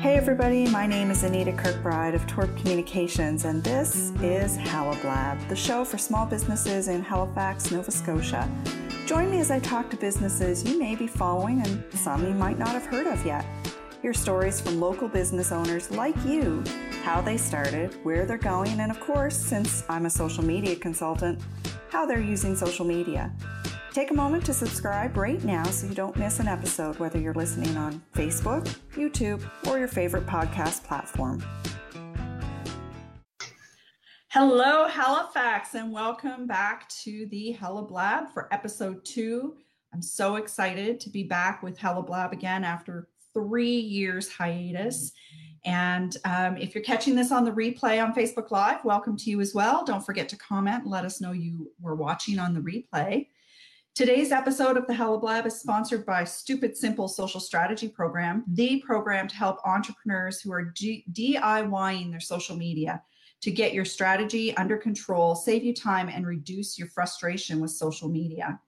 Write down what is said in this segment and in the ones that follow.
Hey everybody, my name is Anita Kirkbride of Twerp Communications, and this is Halablab, the show for small businesses in Halifax, Nova Scotia. Join me as I talk to businesses you may be following and some you might not have heard of yet. Hear stories from local business owners like you, how they started, where they're going, and of course, since I'm a social media consultant, how they're using social media. Take a moment to subscribe right now so you don't miss an episode, whether you're listening on Facebook, YouTube, or your favorite podcast platform. Hello, Halifax, and welcome back to the Halablab for episode two. I'm so excited to be back with Halablab again after three years hiatus. And um, if you're catching this on the replay on Facebook Live, welcome to you as well. Don't forget to comment let us know you were watching on the replay. Today's episode of the Halablab is sponsored by Stupid Simple Social Strategy Program, the program to help entrepreneurs who are G- DIYing their social media to get your strategy under control, save you time, and reduce your frustration with social media.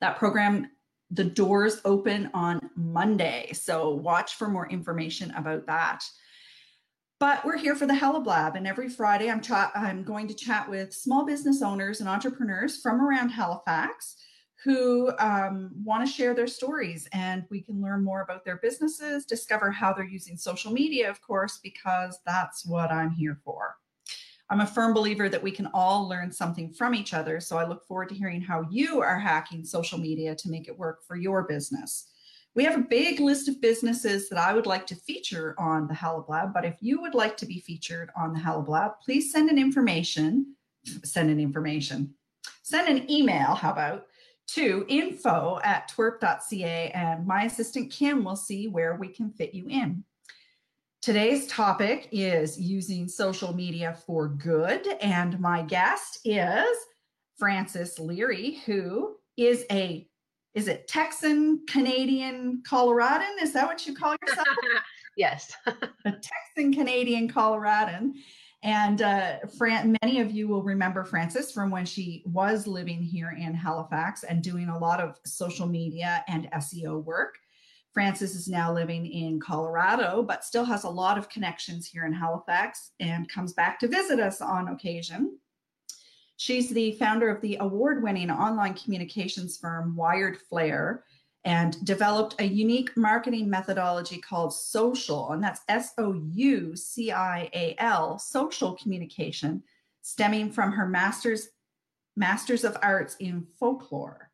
That program, the doors open on Monday. So watch for more information about that. But we're here for the Halablab, and every Friday I'm, cha- I'm going to chat with small business owners and entrepreneurs from around Halifax who um, want to share their stories, and we can learn more about their businesses, discover how they're using social media, of course, because that's what I'm here for. I'm a firm believer that we can all learn something from each other, so I look forward to hearing how you are hacking social media to make it work for your business. We have a big list of businesses that I would like to feature on the Halablab, but if you would like to be featured on the Halablab, please send an information, send an information, send an email, how about, to info at twerp.ca and my assistant Kim will see where we can fit you in. Today's topic is using social media for good, and my guest is Frances Leary, who is a is it Texan, Canadian, Coloradan? Is that what you call yourself? yes. a Texan, Canadian, Coloradan. And uh, Fran- many of you will remember Frances from when she was living here in Halifax and doing a lot of social media and SEO work. Frances is now living in Colorado, but still has a lot of connections here in Halifax and comes back to visit us on occasion. She's the founder of the award winning online communications firm Wired Flair and developed a unique marketing methodology called social, and that's S O U C I A L, social communication, stemming from her master's Masters of Arts in Folklore.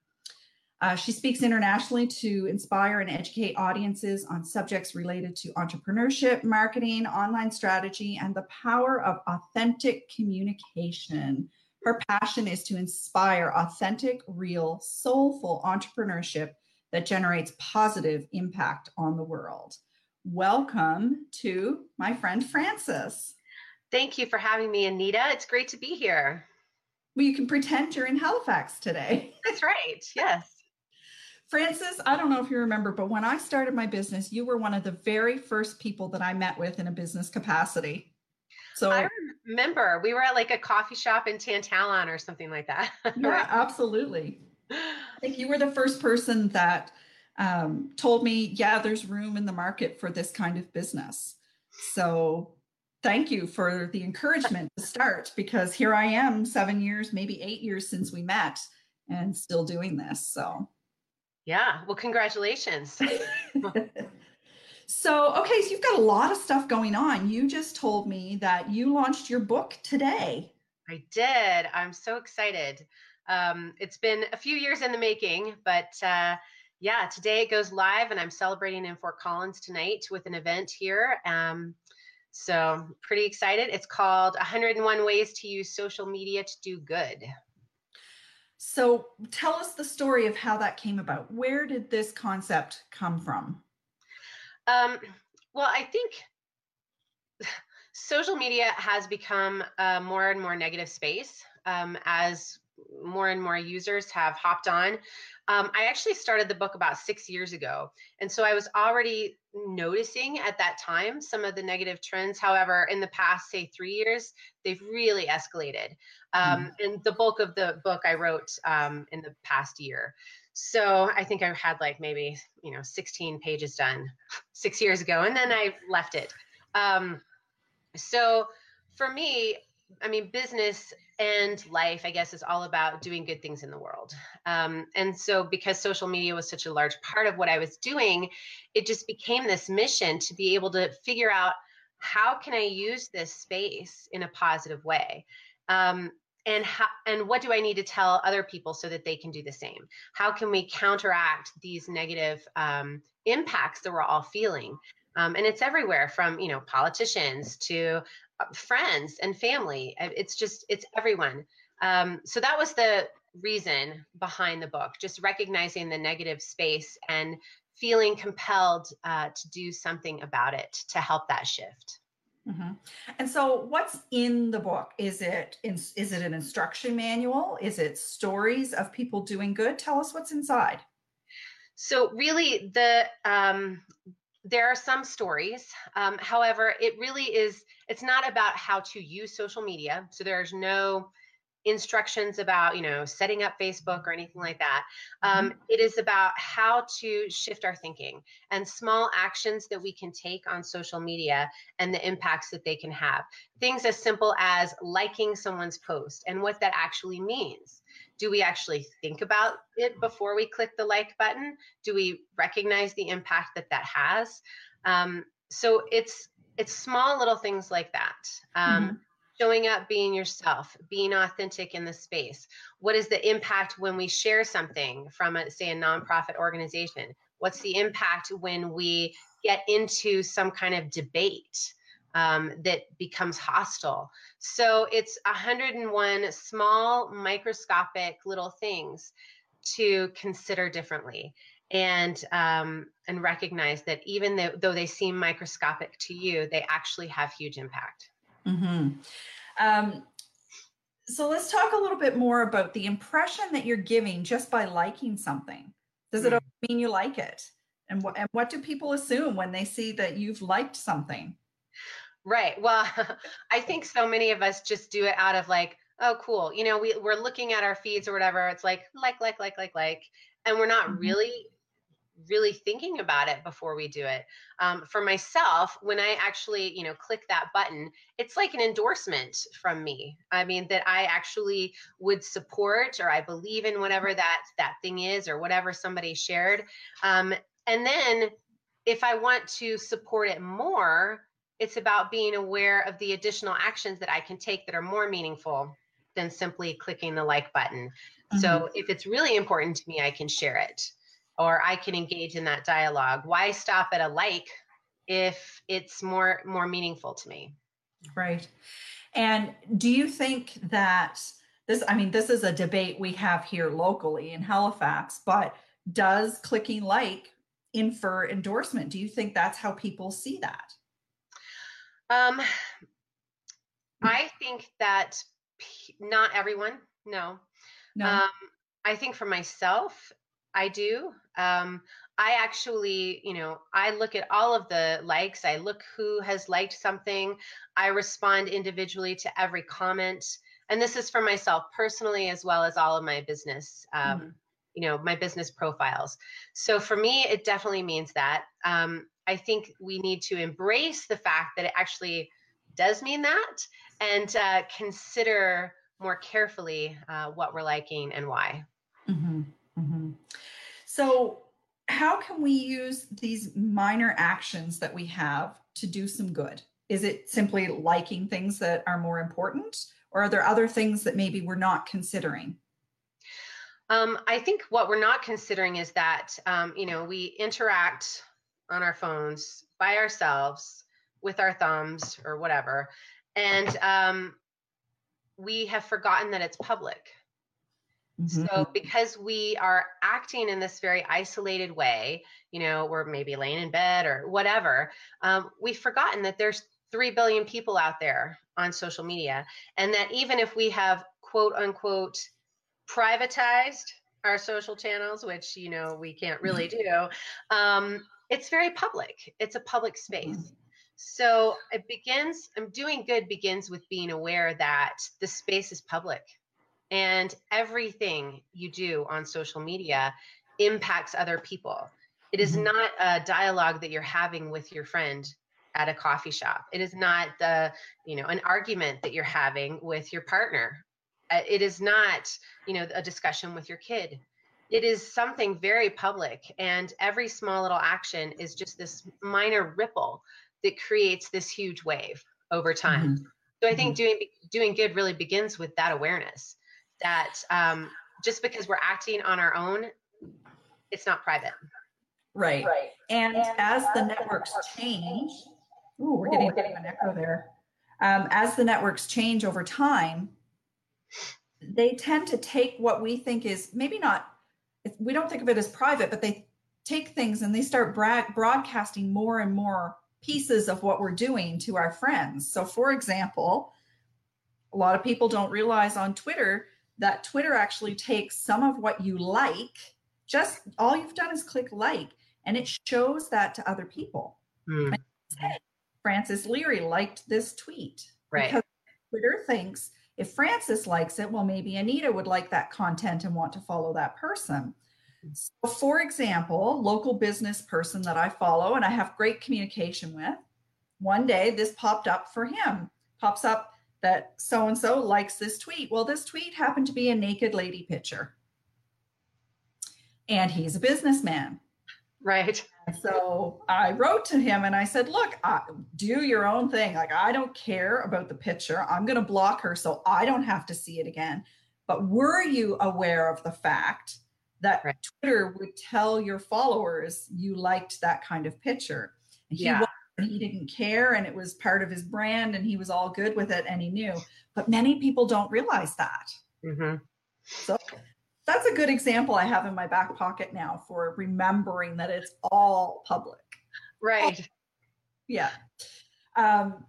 Uh, she speaks internationally to inspire and educate audiences on subjects related to entrepreneurship, marketing, online strategy, and the power of authentic communication. Her passion is to inspire authentic, real, soulful entrepreneurship that generates positive impact on the world. Welcome to my friend Frances. Thank you for having me, Anita. It's great to be here. Well, you can pretend you're in Halifax today. That's right. Yes. Frances, I don't know if you remember, but when I started my business, you were one of the very first people that I met with in a business capacity. So I remember we were at like a coffee shop in Tantallon or something like that. yeah, absolutely. I think you were the first person that um, told me, yeah, there's room in the market for this kind of business. So thank you for the encouragement to start because here I am, seven years, maybe eight years since we met and still doing this. So, yeah, well, congratulations. So, okay, so you've got a lot of stuff going on. You just told me that you launched your book today. I did. I'm so excited. Um, it's been a few years in the making, but uh, yeah, today it goes live, and I'm celebrating in Fort Collins tonight with an event here. Um, so, pretty excited. It's called 101 Ways to Use Social Media to Do Good. So, tell us the story of how that came about. Where did this concept come from? Um, well, I think social media has become a more and more negative space um, as more and more users have hopped on. Um, I actually started the book about six years ago. And so I was already noticing at that time some of the negative trends. However, in the past, say, three years, they've really escalated. Um, mm. And the bulk of the book I wrote um, in the past year. So I think I had like maybe, you know, 16 pages done six years ago, and then I left it. Um, so for me, I mean, business and life, I guess, is all about doing good things in the world. Um, and so, because social media was such a large part of what I was doing, it just became this mission to be able to figure out how can I use this space in a positive way. Um, and how, and what do I need to tell other people so that they can do the same? How can we counteract these negative um, impacts that we're all feeling? Um, and it's everywhere from you know politicians to uh, friends and family. It's just it's everyone. Um, so that was the reason behind the book, just recognizing the negative space and feeling compelled uh, to do something about it to help that shift. Mm-hmm. And so, what's in the book? Is it in, is it an instruction manual? Is it stories of people doing good? Tell us what's inside. So, really, the um, there are some stories. Um, however, it really is. It's not about how to use social media. So there's no instructions about you know setting up facebook or anything like that. Um, mm-hmm. it is about how to shift our thinking and small actions that we can take on social media and the impacts that they can have. Things as simple as liking someone's post and what that actually means. Do we actually think about it before we click the like button? Do we recognize the impact that that has? Um, so it's it's small little things like that. Um, mm-hmm showing up being yourself being authentic in the space. What is the impact when we share something from a say a nonprofit organization? What's the impact when we get into some kind of debate um, that becomes hostile? So it's 101 small microscopic little things to consider differently and um, and recognize that even though, though they seem microscopic to you they actually have huge impact Mm-hmm. Um, so let's talk a little bit more about the impression that you're giving just by liking something. Does it mm. mean you like it? And what and what do people assume when they see that you've liked something? Right. Well, I think so many of us just do it out of like, oh, cool. You know, we, we're looking at our feeds or whatever. It's like, like, like, like, like, like. And we're not mm-hmm. really really thinking about it before we do it. Um, for myself, when I actually, you know, click that button, it's like an endorsement from me. I mean, that I actually would support or I believe in whatever that that thing is or whatever somebody shared. Um, and then if I want to support it more, it's about being aware of the additional actions that I can take that are more meaningful than simply clicking the like button. Mm-hmm. So if it's really important to me, I can share it or I can engage in that dialogue. Why stop at a like if it's more more meaningful to me? Right. And do you think that this I mean this is a debate we have here locally in Halifax, but does clicking like infer endorsement? Do you think that's how people see that? Um I think that not everyone, no. No. Um, I think for myself, I do. Um, I actually, you know, I look at all of the likes. I look who has liked something. I respond individually to every comment. And this is for myself personally, as well as all of my business, um, mm-hmm. you know, my business profiles. So for me, it definitely means that. Um, I think we need to embrace the fact that it actually does mean that and uh, consider more carefully uh, what we're liking and why. So, how can we use these minor actions that we have to do some good? Is it simply liking things that are more important, or are there other things that maybe we're not considering? Um, I think what we're not considering is that um, you know we interact on our phones by ourselves with our thumbs or whatever, and um, we have forgotten that it's public. Mm-hmm. So, because we are acting in this very isolated way, you know, we're maybe laying in bed or whatever, um, we've forgotten that there's 3 billion people out there on social media. And that even if we have quote unquote privatized our social channels, which, you know, we can't really do, um, it's very public, it's a public space. Mm-hmm. So it begins, I'm doing good begins with being aware that the space is public and everything you do on social media impacts other people. It is Mhm. not a dialogue that you're having with your friend at a coffee shop. It is not the, you know, an argument that you're having with your partner. Uh, It is not, you know, a discussion with your kid. It is something very public and every small little action is just this minor ripple that creates this huge wave over time. Mhm. So I think doing doing good really begins with that awareness that um, just because we're acting on our own, it's not private. Right. Right. And as the networks change, ooh, we're getting a bit of an echo there. Um, as the networks change over time, they tend to take what we think is maybe not, we don't think of it as private, but they take things and they start bra- broadcasting more and more pieces of what we're doing to our friends. So, for example, a lot of people don't realize on Twitter that Twitter actually takes some of what you like, just all you've done is click like, and it shows that to other people. Hmm, Hey, Frances Leary liked this tweet. Right. Because Twitter thinks if Frances likes it, well, maybe Anita would like that content and want to follow that person. So, for example, local business person that I follow and I have great communication with, one day this popped up for him. Pops up that so and so likes this tweet. Well, this tweet happened to be a naked lady picture. And he's a businessman. Right. So I wrote to him and I said, Look, I, do your own thing. Like, I don't care about the picture. I'm going to block her so I don't have to see it again. But were you aware of the fact that Right. Twitter would tell your followers you liked that kind of picture? And he, Yeah. Wasn't- he didn't care and it was part of his brand and he was all good with it and he knew. But many people don't realize that. hmm So that's a good example I have in my back pocket now for remembering that it's all public. Right. Yeah. Um,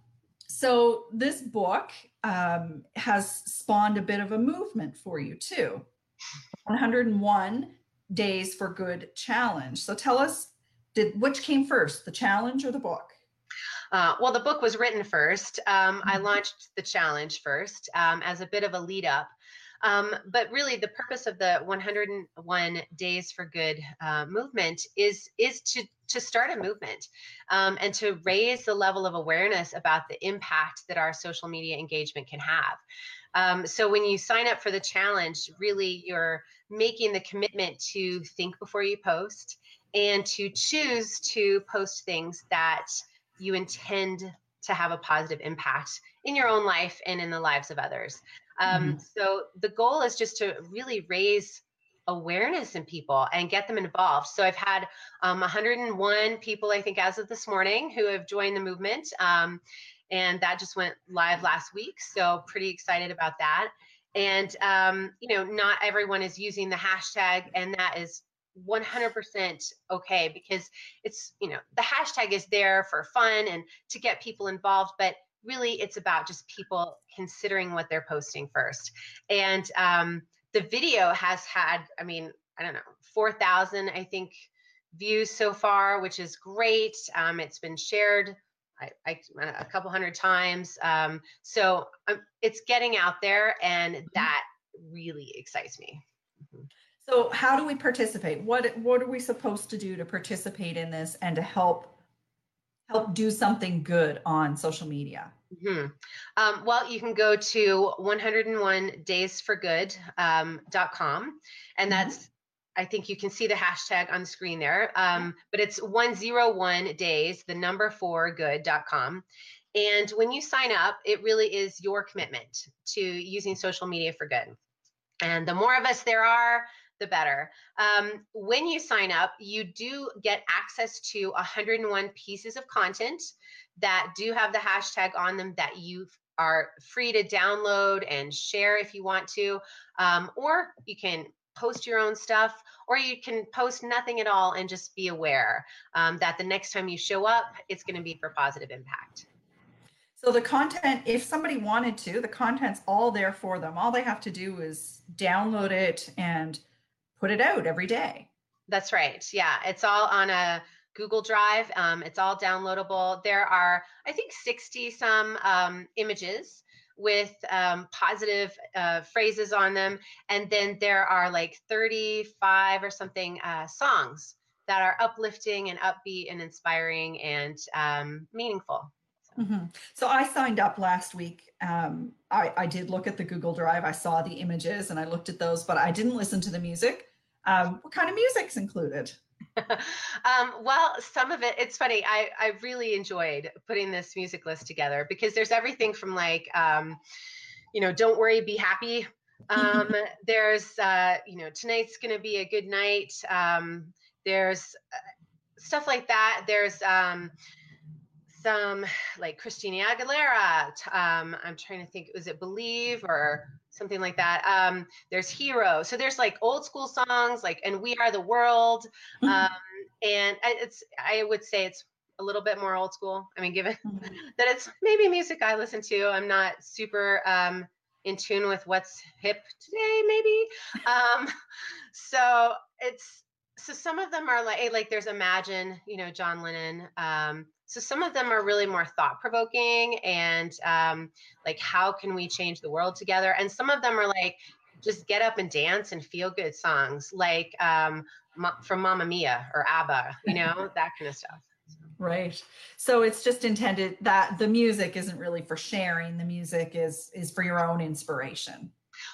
so this book um, has spawned a bit of a movement for you too. 101 Days for Good challenge. So tell us, did which came first, the challenge or the book? Uh, well, the book was written first. Um, I Mhm. launched the challenge first um, as a bit of a lead up. Um, but really, the purpose of the 101 Days for Good uh, movement is is to to start a movement um, and to raise the level of awareness about the impact that our social media engagement can have. Um, so when you sign up for the challenge, really you're making the commitment to think before you post and to choose to post things that you intend to have a positive impact in your own life and in the lives of others. Um, So the goal is just to really raise awareness in people and get them involved. So I've had um, 101 people, I think, as of this morning, who have joined the movement. Um, and that just went live last week. So pretty excited about that. And, um, you know, not everyone is using the hashtag, and that is 100% okay because it's, you know, the hashtag is there for fun and to get people involved, but really it's about just people considering what they're posting first. And um, the video has had, I mean, I don't know, 4,000, I think, views so far, which is great. Um, it's been shared I, I, a couple hundred times. Um, so um, it's getting out there, and that really excites me. So how do we participate? What what are we supposed to do to participate in this and to help help do something good on social media? hmm Um, well, you can go to 101daysforgood.com, um, and that's I think you can see the hashtag on the screen there. Um, but it's 101 days, the number four good.com. And when you sign up, it really is your commitment to using social media for good. And the more of us there are, the better. Um, when you sign up, you do get access to 101 pieces of content that do have the hashtag on them that you are free to download and share if you want to. Um, or you can post your own stuff, or you can post nothing at all and just be aware um, that the next time you show up, it's going to be for positive impact. So the content, if somebody wanted to, the content's all there for them. All they have to do is download it and put it out every day. That's right. Yeah, it's all on a Google Drive. Um, it's all downloadable. There are, I think, 60 some um, images with um, positive uh, phrases on them. And then there are like 35 or something uh, songs that are uplifting and upbeat and inspiring and um, meaningful. Mm-hmm. So I signed up last week. Um, I, I, did look at the Google Drive. I saw the images and I looked at those, but I didn't listen to the music. Um, what kind of music's included? um, well, some of it, it's funny. I, I really enjoyed putting this music list together because there's everything from like, um, you know, don't worry, be happy. Um, there's, uh, you know, tonight's going to be a good night. Um, there's uh, stuff like that. There's, um, some like Christina Aguilera. Um, I'm trying to think, was it Believe or something like that? Um, there's Hero. So there's like old school songs like And We Are the World. Mm-hmm. Um, and it's, I would say it's a little bit more old school. I mean, given mm-hmm. that it's maybe music I listen to, I'm not super um, in tune with what's hip today, maybe. Um, so it's, so some of them are like, like there's Imagine, you know, John Lennon. Um, so some of them are really more thought provoking and um, like, how can we change the world together? And some of them are like, just get up and dance and feel good songs, like um, from Mamma Mia or ABBA, you know, that kind of stuff. Right. So it's just intended that the music isn't really for sharing. The music is is for your own inspiration.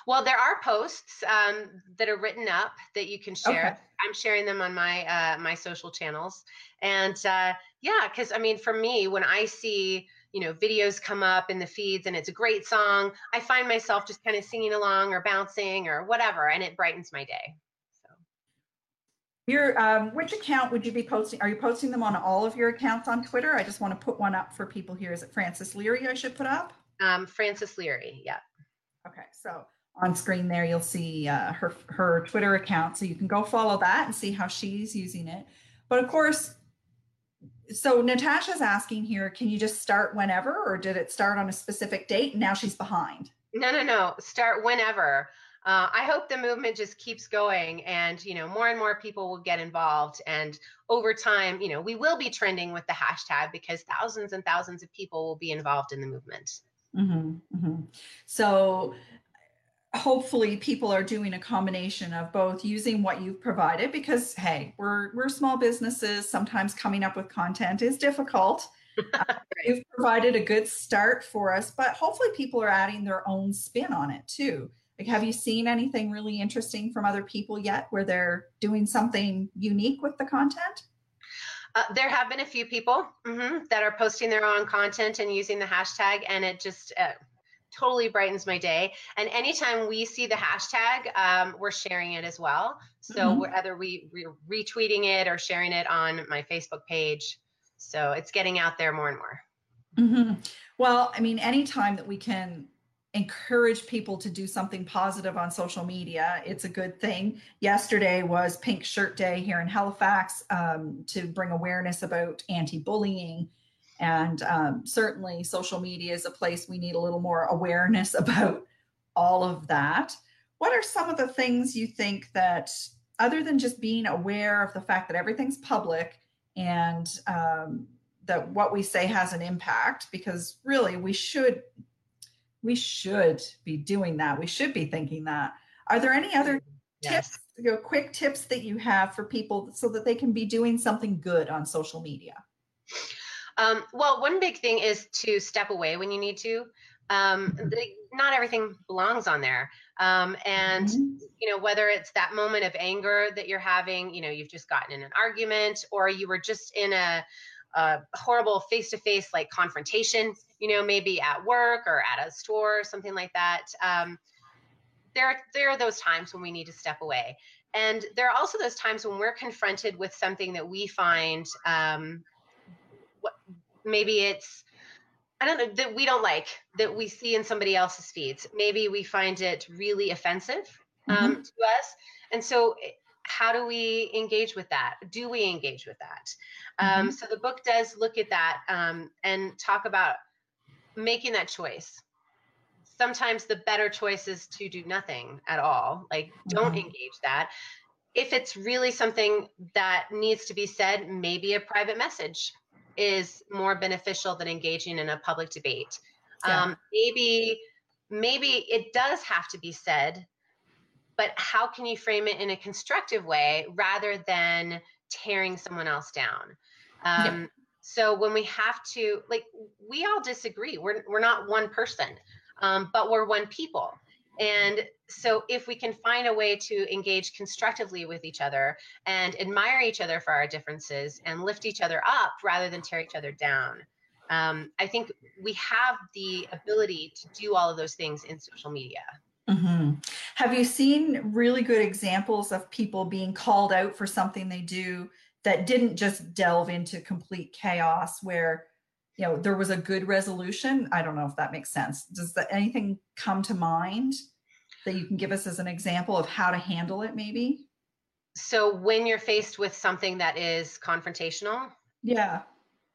Well, there are posts um, that are written up that you can share. Okay. I'm sharing them on my uh, my social channels, and uh, yeah, because I mean, for me, when I see you know videos come up in the feeds and it's a great song, I find myself just kind of singing along or bouncing or whatever, and it brightens my day. So, your um, which account would you be posting? Are you posting them on all of your accounts on Twitter? I just want to put one up for people here. Is it Frances Leary? I should put up. Um, Frances Leary. Yeah. Okay, so on screen there you'll see uh, her her Twitter account, so you can go follow that and see how she's using it. But of course, so Natasha's asking here, can you just start whenever, or did it start on a specific date and now she's behind? No, no, no. Start whenever. Uh, I hope the movement just keeps going, and you know, more and more people will get involved, and over time, you know, we will be trending with the hashtag because thousands and thousands of people will be involved in the movement. Mm-hmm, mm-hmm. So hopefully people are doing a combination of both using what you've provided because hey we're we're small businesses. Sometimes coming up with content is difficult. Uh, you've provided a good start for us but hopefully people are adding their own spin on it too. Like have you seen anything really interesting from other people yet where they're doing something unique with the content? Uh, there have been a few people mm-hmm, that are posting their own content and using the hashtag and it just uh, totally brightens my day. And anytime we see the hashtag, um, we're sharing it as well. So mm-hmm. whether we re- retweeting it or sharing it on my Facebook page, so it's getting out there more and more. Mm-hmm. Well, I mean, anytime that we can encourage people to do something positive on social media, it's a good thing. Yesterday was Pink Shirt Day here in Halifax um, to bring awareness about anti-bullying and um, certainly, social media is a place we need a little more awareness about all of that. What are some of the things you think that, other than just being aware of the fact that everything's public and um, that what we say has an impact, because really we should we should be doing that. We should be thinking that. Are there any other yes. tips, you know, quick tips that you have for people so that they can be doing something good on social media? Um, well, one big thing is to step away when you need to. Um, mm-hmm. the, not everything belongs on there. Um, and, mm-hmm. you know, whether it's that moment of anger that you're having, you know, you've just gotten in an argument or you were just in a, a horrible face to face like confrontation, you know, maybe at work or at a store, or something like that. Um, there, there are those times when we need to step away. And there are also those times when we're confronted with something that we find um, maybe it's I don't know that we don't like that we see in somebody else's feeds. Maybe we find it really offensive um, mm-hmm. to us, and so how do we engage with that? Do we engage with that? Um, mm-hmm. Um, so the book does look at that um, and talk about making that choice. Sometimes the better choice is to do nothing at all. Like don't mm-hmm. engage that. If it's really something that needs to be said, maybe a private message is more beneficial than engaging in a public debate. Yeah. Um, maybe maybe it does have to be said, but how can you frame it in a constructive way rather than tearing someone else down? Um, yeah. So when we have to, like, we all disagree. We're we're not one person, um, but we're one people. And so, if we can find a way to engage constructively with each other and admire each other for our differences and lift each other up rather than tear each other down, um, I think we have the ability to do all of those things in social media. Mm-hmm. Have you seen really good examples of people being called out for something they do that didn't just delve into complete chaos where you know there was a good resolution? I don't know if that makes sense. Does that anything come to mind that you can give us as an example of how to handle it maybe? So when you're faced with something that is confrontational? Yeah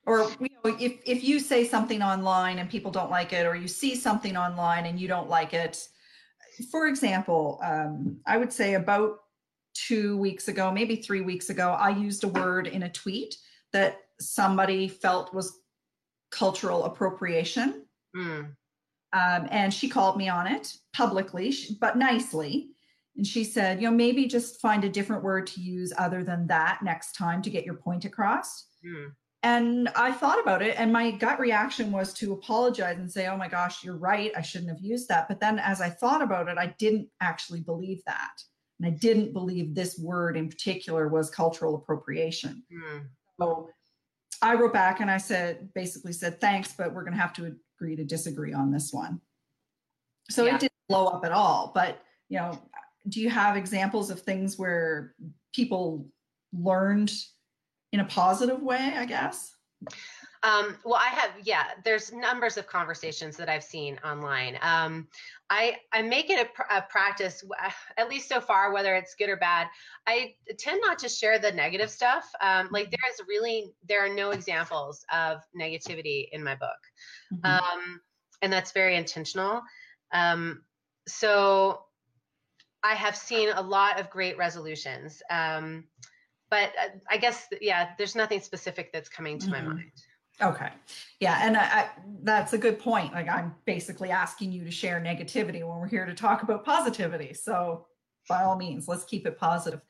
or you know if if you say something online and people don't like it or you see something online and you don't like it for example um, i would say about two weeks ago maybe three weeks ago i used a word in a tweet that somebody felt was cultural appropriation mm. um, and she called me on it publicly but nicely and she said you know maybe just find a different word to use other than that next time to get your point across mm. And I thought about it, and my gut reaction was to apologize and say, Oh my gosh, you're right. I shouldn't have used that. But then as I thought about it, I didn't actually believe that. And I didn't believe this word in particular was cultural appropriation. Mm. So I wrote back and I said, basically said, thanks, but we're going to have to agree to disagree on this one. So yeah. it didn't blow up at all. But, you know, do you have examples of things where people learned in a positive way, I guess? Um, well, I have, yeah, there's numbers of conversations that I've seen online. Um, I, I make it a, pr- a, practice, at least so far, whether it's good or bad. I tend not to share the negative stuff. Um, like there is really, there are no examples of negativity in my book. Mm-hmm. Um, and that's very intentional. Um, so I have seen a lot of great resolutions. Um, but uh, I guess yeah, there's nothing specific that's coming to mm-hmm. my mind. Okay. Yeah. And I, I, that's a good point. Like I'm basically asking you to share negativity when we're here to talk about positivity. So by all means, let's keep it positive.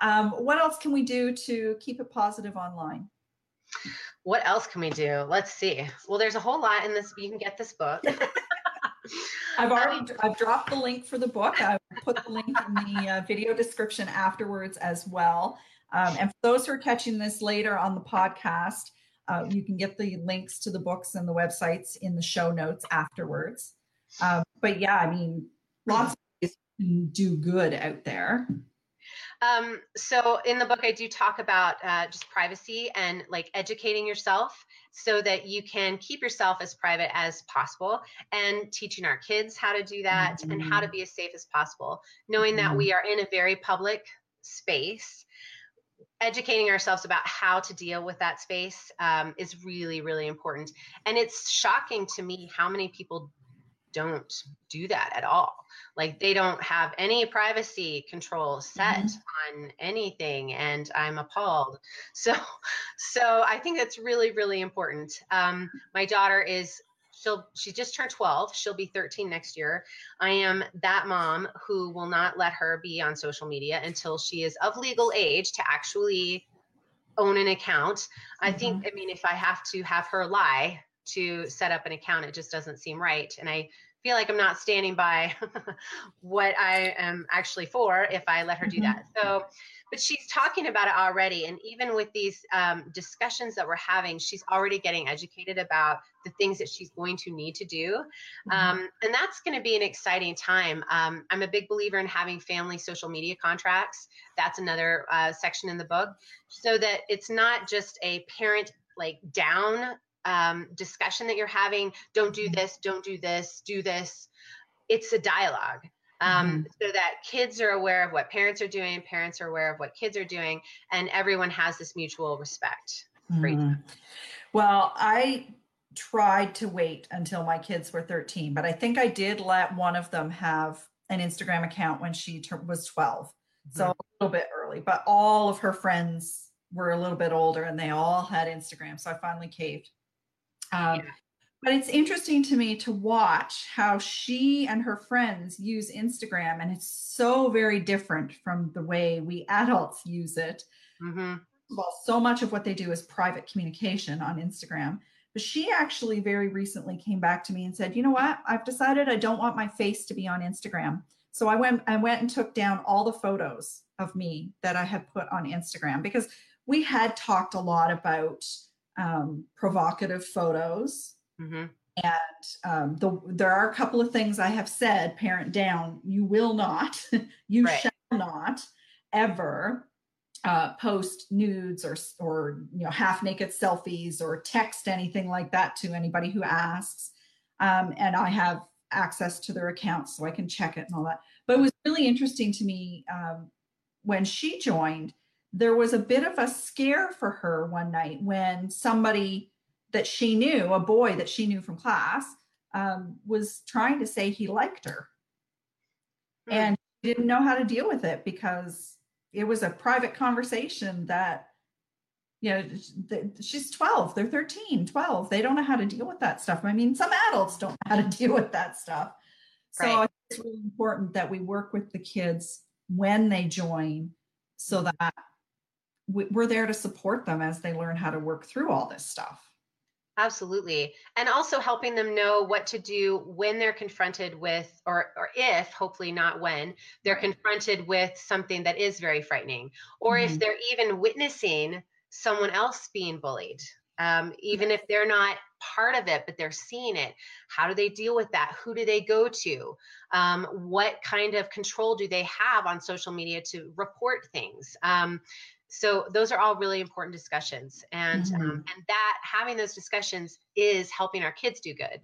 Um, what else can we do to keep it positive online? What else can we do? Let's see. Well, there's a whole lot in this. You can get this book. I've already I've dropped the link for the book. I will put the link in the uh, video description afterwards as well. Um, and for those who are catching this later on the podcast, uh, you can get the links to the books and the websites in the show notes afterwards. Um, but yeah, I mean, lots of ways can do good out there. Um, so in the book, I do talk about uh, just privacy and like educating yourself so that you can keep yourself as private as possible and teaching our kids how to do that mm-hmm. and how to be as safe as possible, knowing that mm-hmm. we are in a very public space educating ourselves about how to deal with that space um, is really really important. And it's shocking to me how many people don't do that at all. Like they don't have any privacy control set mm-hmm. on anything and i'm appalled. So so i think that's really really important. Um, my daughter is she'll she just turned 12 she'll be 13 next year. I am that mom who will not let her be on social media until she is of legal age to actually own an account. Mm-hmm. i think i mean if i have to have her lie to set up an account it just doesn't seem right. And i feel like i'm not standing by what i am actually for if i let her do that. Mm-hmm. so but she's talking about it already and even with these um, discussions that we're having she's already getting educated about the things that she's going to need to do. Mm-hmm. um, and that's going to be an exciting time. Um, i'm a big believer in having family social media contracts. That's another uh, section in the book. So that it's not just a parent like down um, discussion that you're having don't do mm-hmm. this don't do this do this it's a dialogue um, mm-hmm. so that kids are aware of what parents are doing, parents are aware of what kids are doing, and everyone has this mutual respect. Mm-hmm. Well, I tried to wait until my kids were 13, but I think I did let one of them have an Instagram account when she ter- was 12. Mm-hmm. So a little bit early, but all of her friends were a little bit older and they all had Instagram. So I finally caved. Um, yeah. but it's interesting to me to watch how she and her friends use Instagram, and it's so very different from the way we adults use it. Mm-hmm. Well, so much of what they do is private communication on Instagram. But she actually very recently came back to me and said, "You know what? I've decided I don't want my face to be on Instagram." So I went I went and took down all the photos of me that I had put on Instagram because we had talked a lot about um, provocative photos. Mm-hmm. And um, the, there are a couple of things I have said, parent down, you will not, you right. shall not ever uh, post nudes or or you know half naked selfies or text anything like that to anybody who asks. Um, and I have access to their accounts so I can check it and all that. But it was really interesting to me um, when she joined. There was a bit of a scare for her one night when somebody that she knew, a boy that she knew from class, um, was trying to say he liked her. Hmm. And she didn't know how to deal with it because it was a private conversation that you know she's 12 they're 13 12 they don't know how to deal with that stuff i mean some adults don't know how to deal with that stuff so right. it's really important that we work with the kids when they join so that we're there to support them as they learn how to work through all this stuff Absolutely. And also helping them know what to do when they're confronted with, or, or if, hopefully not when, they're confronted with something that is very frightening, or mm-hmm. if they're even witnessing someone else being bullied. Um, even if they're not part of it, but they're seeing it. How do they deal with that? Who do they go to? Um, what kind of control do they have on social media to report things? Um, so those are all really important discussions and um, mm-hmm. um, and that having those discussions is helping our kids do good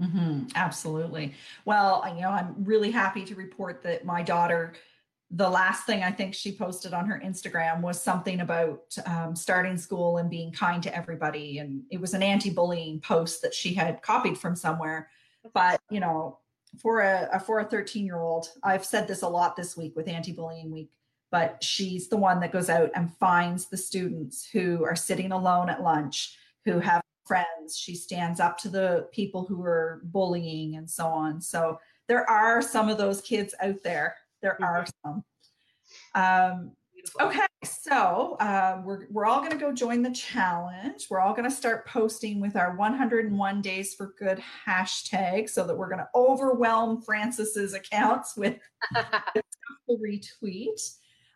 mm-hmm. absolutely well you know i'm really happy to report that my daughter the last thing i think she posted on her instagram was something about um, starting school and being kind to everybody and it was an anti-bullying post that she had copied from somewhere but you know for a for a 13 year old i've said this a lot this week with anti-bullying week but she's the one that goes out and finds the students who are sitting alone at lunch, who have friends. She stands up to the people who are bullying and so on. So there are some of those kids out there. There mm-hmm. are some. Um, okay, so uh, we're, we're all going to go join the challenge. We're all going to start posting with our 101 Days for Good hashtag so that we're going to overwhelm Frances's accounts with the retweet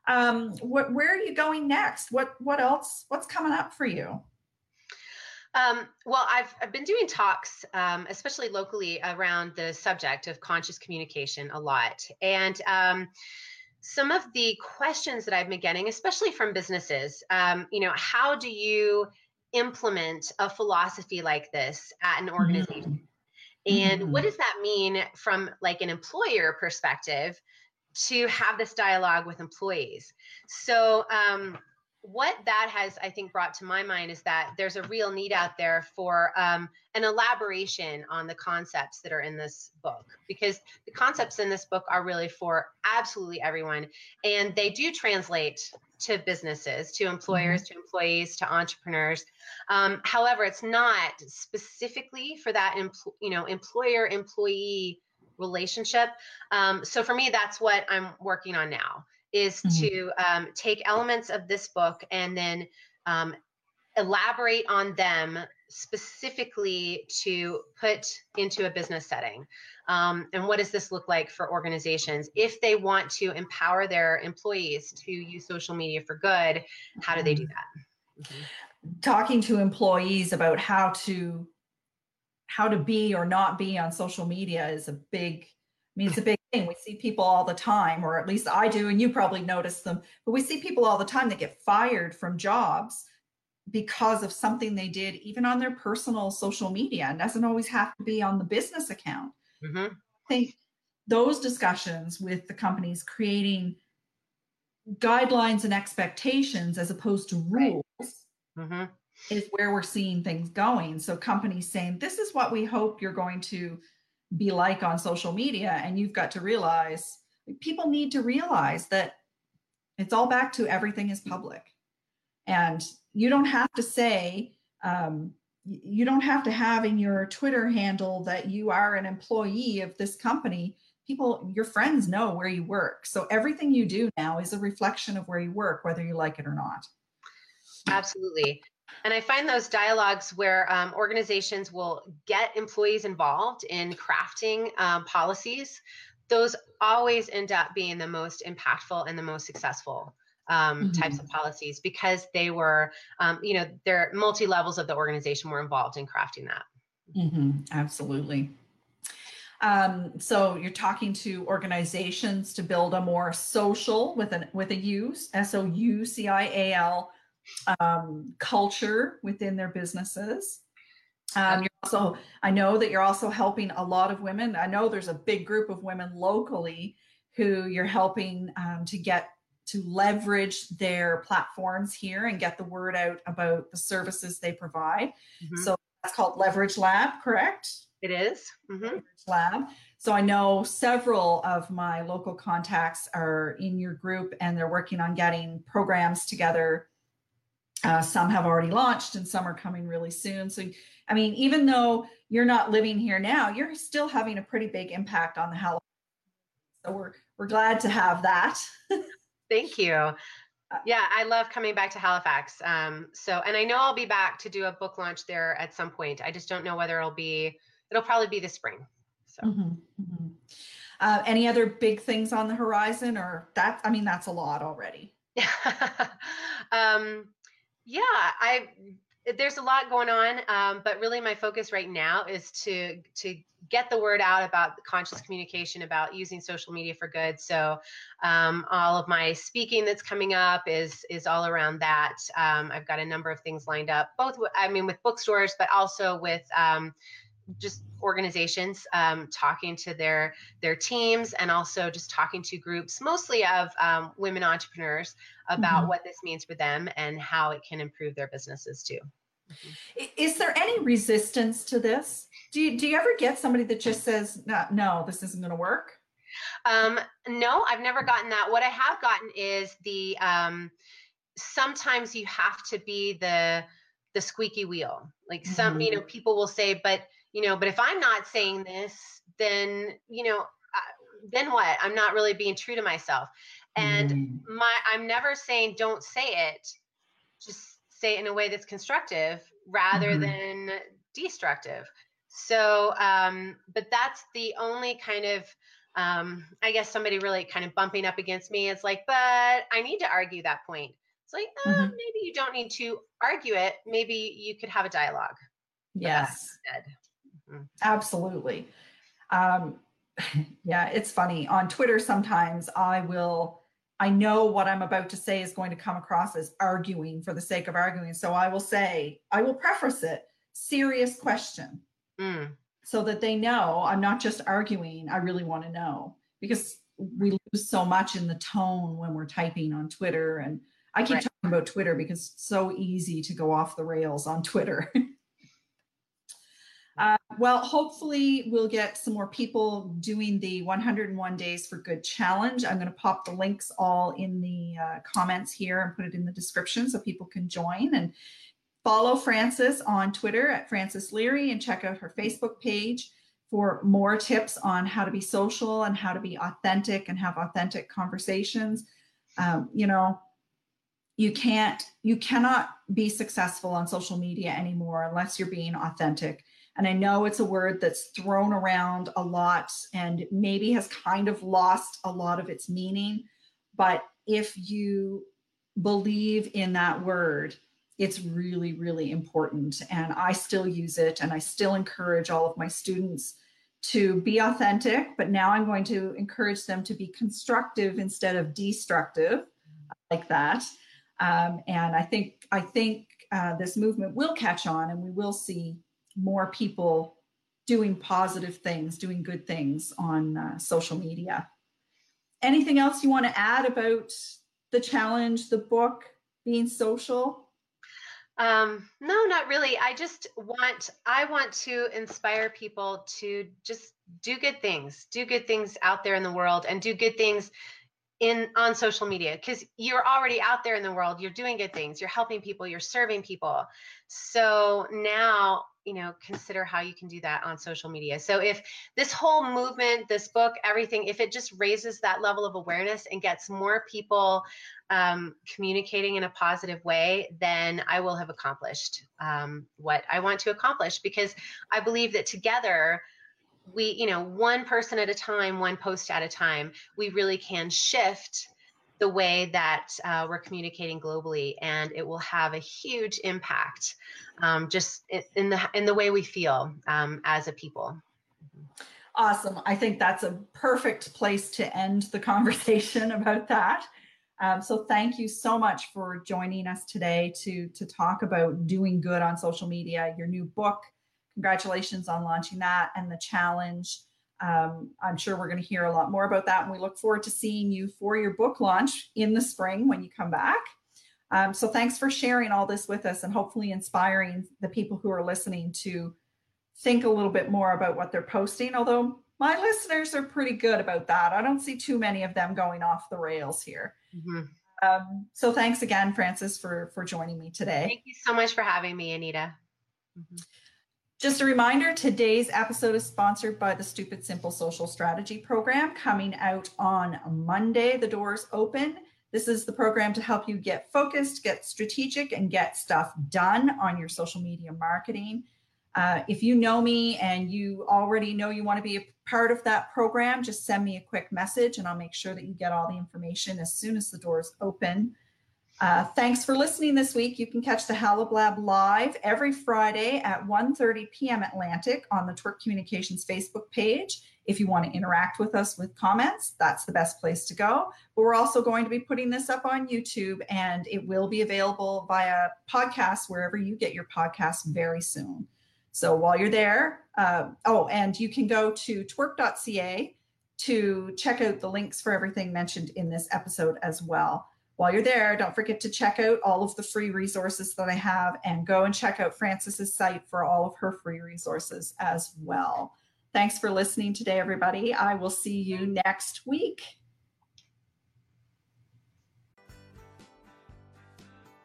um, what, where are you going next? What what else? What's coming up for you? Um, well, I've, I've been doing talks, um, especially locally, around the subject of conscious communication a lot. And um, some of the questions that I've been getting, especially from businesses, um, you know, how do you implement a philosophy like this at an organization? Mm-hmm. And mm-hmm. what does that mean from like an employer perspective? To have this dialogue with employees. So, um, what that has, I think, brought to my mind is that there's a real need out there for um, an elaboration on the concepts that are in this book, because the concepts in this book are really for absolutely everyone, and they do translate to businesses, to employers, mm-hmm. to employees, to entrepreneurs. Um, however, it's not specifically for that, empl- you know, employer-employee relationship. Um, so for me, that's what I'm working on now is mm-hmm. to um, take elements of this book and then um, elaborate on them specifically to put into a business setting. Um, and what does this look like for organizations if they want to empower their employees to use social media for good? How do they do that? Mm-hmm. Talking to employees about how to how to be or not be on social media is a big I mean, it's a big thing. We see people all the time, or at least I do, and you probably notice them, but we see people all the time that get fired from jobs because of something they did, even on their personal social media. And doesn't always have to be on the business account. Mm-hmm. I think those discussions with the companies creating guidelines and expectations as opposed to rules right. mm-hmm is where we're seeing things going. So companies saying, this is what we hope you're going to be like on social media. And you've got to realize, people need to realize that it's all back to everything is public. And you don't have to say, um, you don't have to have in your Twitter handle that you are an employee of this company. People, your friends know where you work. So everything you do now is a reflection of where you work, whether you like it or not. Absolutely. And I find those dialogues where um, organizations will get employees involved in crafting um, policies, those always end up being the most impactful and the most successful um, mm-hmm. types of policies because they were, um, you know, their multi levels of the organization were involved in crafting that. Mm-hmm. Absolutely. Um, so you're talking to organizations to build a more social with an with a U S O U C I A L um, culture within their businesses. Um, you're also, I know that you're also helping a lot of women. I know there's a big group of women locally who you're helping um, to get to leverage their platforms here and get the word out about the services they provide. Mm-hmm. So that's called Leverage Lab, correct? It is. Mm-hmm. Lab. So I know several of my local contacts are in your group and they're working on getting programs together. Uh, some have already launched and some are coming really soon. So, I mean, even though you're not living here now, you're still having a pretty big impact on the Halifax. So we're we're glad to have that. Thank you. Uh, yeah, I love coming back to Halifax. Um, so, and I know I'll be back to do a book launch there at some point. I just don't know whether it'll be. It'll probably be this spring. So. Mm-hmm, mm-hmm. Uh, any other big things on the horizon, or that? I mean, that's a lot already. um, yeah, I there's a lot going on, um, but really my focus right now is to to get the word out about conscious communication, about using social media for good. So um, all of my speaking that's coming up is is all around that. Um, I've got a number of things lined up, both I mean with bookstores, but also with um, just organizations um, talking to their their teams and also just talking to groups mostly of um, women entrepreneurs about mm-hmm. what this means for them and how it can improve their businesses too Mm-hmm. Is there any resistance to this? Do you, do you ever get somebody that just says, no, no this isn't going to work? Um, no, I've never gotten that. What I have gotten is the um, sometimes you have to be the the squeaky wheel. Like some, mm-hmm. you know, people will say, but you know, but if I'm not saying this, then you know, then what? I'm not really being true to myself. And mm-hmm. my, I'm never saying don't say it. Just say it in a way that's constructive rather mm-hmm. than destructive. So, um, but that's the only kind of, um, I guess somebody really kind of bumping up against me is like, but I need to argue that point. It's like, uh, mm-hmm. maybe you don't need to argue it. Maybe you could have a dialogue. Yes. Absolutely. Um, yeah, it's funny. On Twitter, sometimes I will I know what I'm about to say is going to come across as arguing for the sake of arguing. So I will say, I will preface it serious question mm. so that they know I'm not just arguing. I really want to know because we lose so much in the tone when we're typing on Twitter. And I keep right. talking about Twitter because it's so easy to go off the rails on Twitter. Uh, well, hopefully we'll get some more people doing the 101 Days for Good challenge. I'm going to pop the links all in the uh, comments here and put it in the description so people can join and follow Frances on Twitter at Frances Leary and check out her Facebook page for more tips on how to be social and how to be authentic and have authentic conversations. Um, you know, you can't, you cannot be successful on social media anymore unless you're being authentic and I know it's a word that's thrown around a lot and maybe has kind of lost a lot of its meaning. But if you believe in that word, it's really, really important. And I still use it and I still encourage all of my students to be authentic. But now I'm going to encourage them to be constructive instead of destructive, like that. Um, and I think I think uh, this movement will catch on, and we will see more people doing positive things, doing good things on uh, social media. Anything else you want to add about the challenge, the book, being social? Um, no, not really. I just want I want to inspire people to just do good things, do good things out there in the world, and do good things in on social media because you're already out there in the world you're doing good things you're helping people you're serving people so now you know consider how you can do that on social media. So if this whole movement this book everything if it just raises that level of awareness and gets more people um, communicating in a positive way then i will have accomplished um, what i want to accomplish. Because i believe that together we you know one person at a time one post at a time we really can shift the way that uh, we're communicating globally and it will have a huge impact um, just in the in the way we feel um, as a people. Awesome. I think that's a perfect place to end the conversation about that. Um, so thank you so much for joining us today to to talk about doing good on social media your new book. Congratulations on launching that and the challenge. Um, I'm sure we're going to hear a lot more about that. And we look forward to seeing you for your book launch in the spring when you come back. Um, so thanks for sharing all this with us and hopefully inspiring the people who are listening to think a little bit more about what they're posting. Although my listeners are pretty good about that. I don't see too many of them going off the rails here. Mm-hmm. Um, so thanks again, Frances, for for joining me today. Thank you so much for having me, Anita. Mm-hmm. Just a reminder today's episode is sponsored by the Stupid Simple Social Strategy Program coming out on Monday. The doors open. This is the program to help you get focused, get strategic, and get stuff done on your social media marketing. Uh, if you know me and you already know you want to be a part of that program, just send me a quick message and I'll make sure that you get all the information as soon as the doors open. Uh, thanks for listening this week. You can catch the HalaBlab live every Friday at 1.30 p.m. Atlantic on the Twirp Communications Facebook page. If you want to interact with us with comments, that's the best place to go. But we're also going to be putting this up on YouTube and it will be available via podcast wherever you get your podcasts very soon. So while you're there, uh, oh, and you can go to twirp.ca to check out the links for everything mentioned in this episode as well while you're there, don't forget to check out all of the free resources that I have and go and check out Frances's site for all of her free resources as well. Thanks for listening today, everybody. I will see you next week.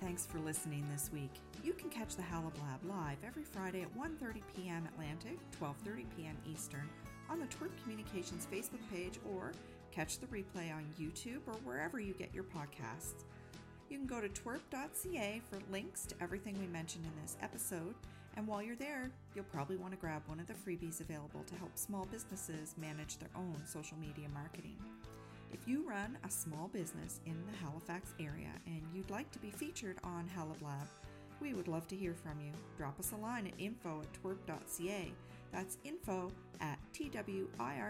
Thanks for listening this week. You can catch the HalaBlab live every Friday at 1.30 p.m. Atlantic, 12.30 p.m. Eastern on the Twirp Communications Facebook page or Catch the replay on YouTube or wherever you get your podcasts. You can go to twirp.ca for links to everything we mentioned in this episode. And while you're there, you'll probably want to grab one of the freebies available to help small businesses manage their own social media marketing. If you run a small business in the Halifax area and you'd like to be featured on HalaBlab, we would love to hear from you. Drop us a line at info at twirp.ca. That's info at twirp.ca.